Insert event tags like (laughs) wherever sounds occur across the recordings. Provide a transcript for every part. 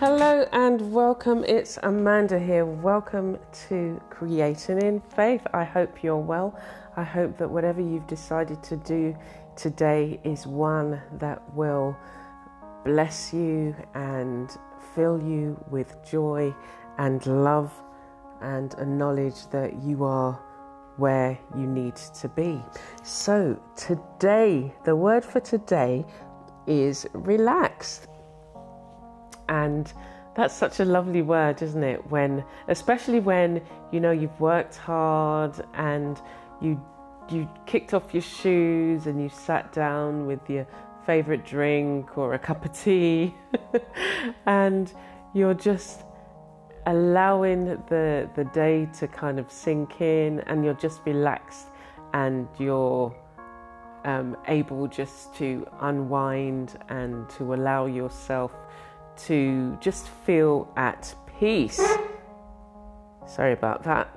Hello and welcome. It's Amanda here. Welcome to Creating in Faith. I hope you're well. I hope that whatever you've decided to do today is one that will bless you and fill you with joy and love and a knowledge that you are where you need to be. So, today, the word for today is relaxed. And that's such a lovely word, isn't it? When, especially when you know you've worked hard and you you kicked off your shoes and you sat down with your favorite drink or a cup of tea, (laughs) and you're just allowing the the day to kind of sink in, and you're just relaxed, and you're um, able just to unwind and to allow yourself to just feel at peace. Sorry about that.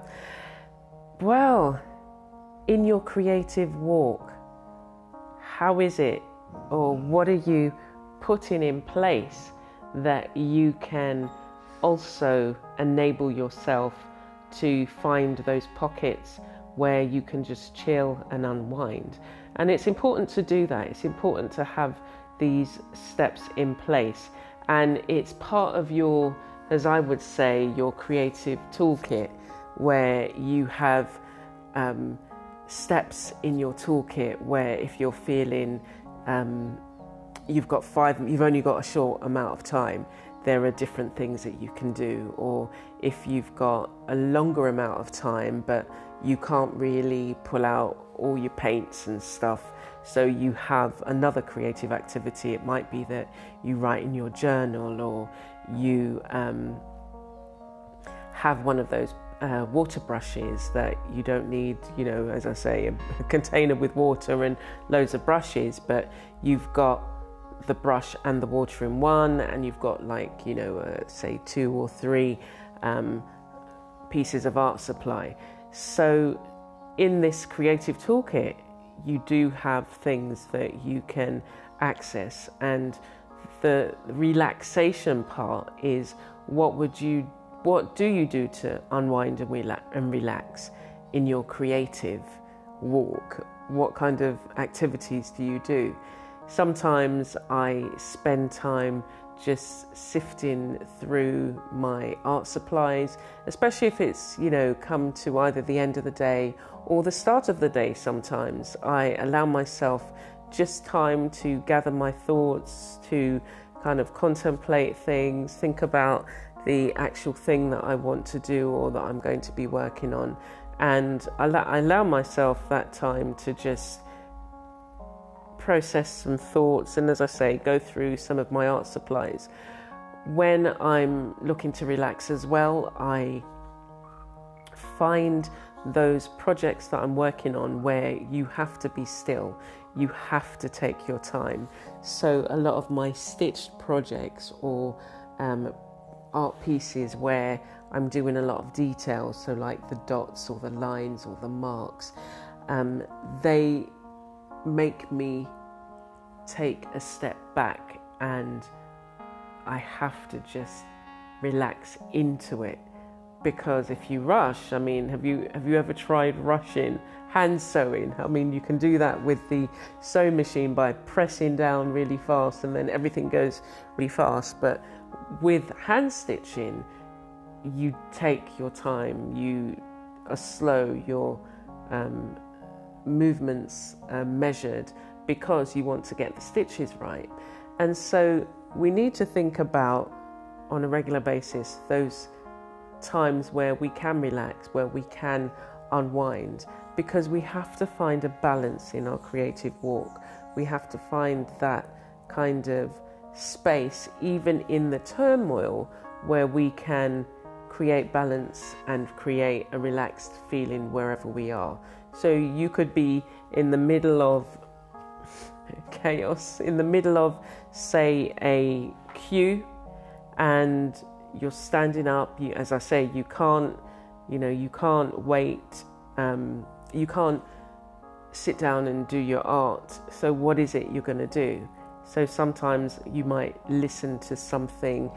Well, in your creative walk, how is it, or what are you putting in place that you can also enable yourself to find those pockets where you can just chill and unwind? And it's important to do that. It's important to have these steps in place and it's part of your, as I would say, your creative toolkit where you have um, steps in your toolkit where if you're feeling um, you've got five, you've only got a short amount of time, there are different things that you can do. Or if you've got a longer amount of time, but you can't really pull out all your paints and stuff, so you have another creative activity. It might be that you write in your journal or you um, have one of those uh, water brushes that you don't need, you know, as I say, (laughs) a, container with water and loads of brushes, but you've got the brush and the water in one, and you've got like, you know, uh, say two or three um, pieces of art supply. So, in this creative toolkit, you do have things that you can access. And the relaxation part is what would you what do you do to unwind and, relax, and relax in your creative walk? What kind of activities do you do sometimes i spend time just sifting through my art supplies, especially if it's, you know, come to either the end of the day or the start of the day sometimes. I allow myself just time to gather my thoughts, to kind of contemplate things, think about the actual thing that I want to do or that I'm going to be working on. And I allow myself that time to just process some thoughts and, as I say, go through some of my art supplies. When I'm looking to relax as well, I find those projects that I'm working on where you have to be still, you have to take your time. So, a lot of my stitched projects or um, art pieces where I'm doing a lot of detail, so like the dots or the lines or the marks, um, they make me take a step back and I have to just relax into it. Because if you rush I mean have you have you ever tried rushing hand sewing? I mean you can do that with the sewing machine by pressing down really fast and then everything goes really fast. But with hand stitching you take your time you are slow your um, movements are measured because you want to get the stitches right. And so we need to think about on a regular basis those times where we can relax, where we can unwind, because we have to find a balance in our creative walk. We have to find that kind of space, even in the turmoil, where we can create balance and create a relaxed feeling wherever we are. So you could be in the middle of (laughs) chaos, in the middle of, say, a queue, and you're standing up. You, as I say, you can't, you know, you can't wait. Um, you can't sit down and do your art. So what is it you're going to do? So sometimes you might listen to something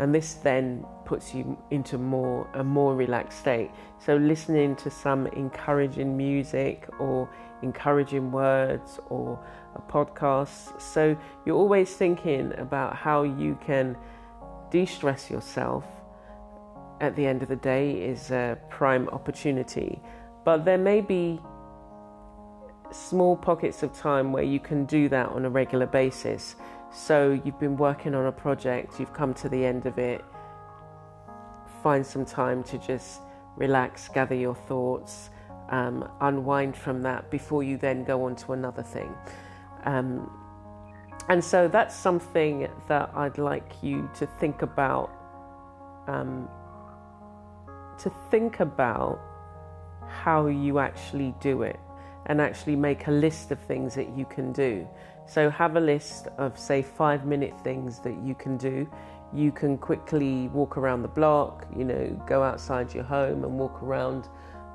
and this then puts you into more a more relaxed state. So listening to some encouraging music or encouraging words or a podcast. So you're always thinking about how you can de-stress yourself. At the end of the day is a prime opportunity. But there may be small pockets of time where you can do that on a regular basis so you've been working on a project, you've come to the end of it. Find some time to just relax, gather your thoughts, um, unwind from that before you then go on to another thing. Um, and so that's something that I'd like you to think about. Um, to think about how you actually do it and actually make a list of things that you can do. So have a list of, say, five minute things that you can do. You can quickly walk around the block, you know, go outside your home and walk around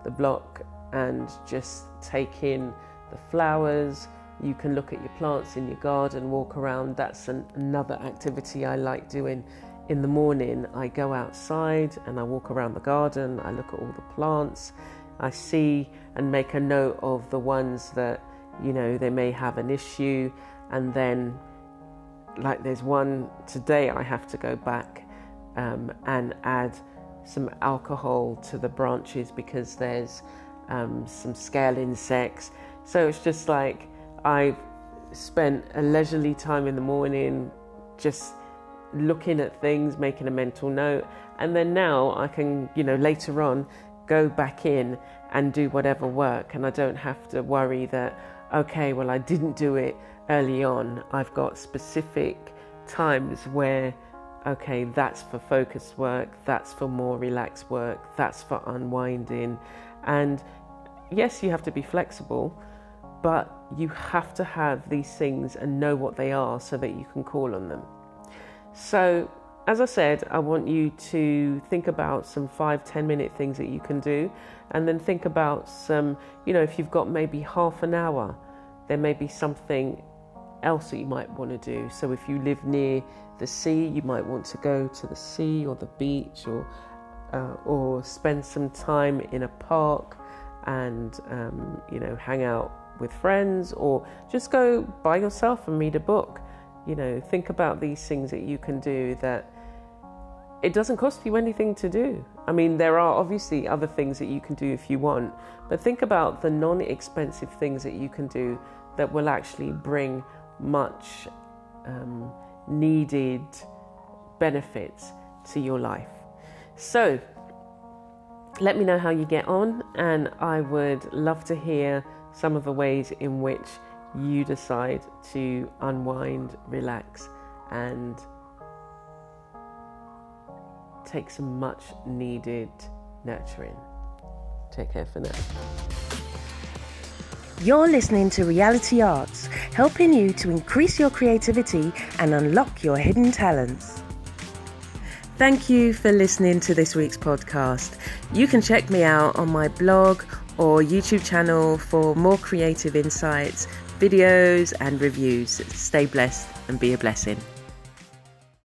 the block and just take in the flowers. You can look at your plants in your garden, walk around. That's an, another activity I like doing in the morning. I go outside and I walk around the garden. I look at all the plants. I see and make a note of the ones that you know they may have an issue and then like there's one today i have to go back um, and add some alcohol to the branches because there's um, some scale insects. So it's just like i've spent a leisurely time in the morning just looking at things making a mental note and then now i can you know later on go back in and do whatever work and i don't have to worry that okay, well, I didn't do it early on. I've got specific times where, okay, that's for focus work, that's for more relaxed work, that's for unwinding. And yes, you have to be flexible, but you have to have these things and know what they are so that you can call on them. So, as I said, I want you to think about some five, ten minute things that you can do, and then think about some, you know, if you've got maybe half an hour, there may be something else that you might want to do. So, if you live near the sea, you might want to go to the sea or the beach or uh, or spend some time in a park and um, you know hang out with friends or just go by yourself and read a book. You know, think about these things that you can do that it doesn't cost you anything to do. I mean, there are obviously other things that you can do if you want, but think about the non expensive things that you can do that will actually bring much um, needed benefits to your life. So, let me know how you get on, and I would love to hear some of the ways in which you decide to unwind, relax, and take some much needed nurturing. Take care for now. You're listening to Reality Arts, helping you to increase your creativity and unlock your hidden talents. Thank you for listening to this week's podcast. You can check me out on my blog or YouTube channel for more creative insights, videos, and reviews. Stay blessed and be a blessing.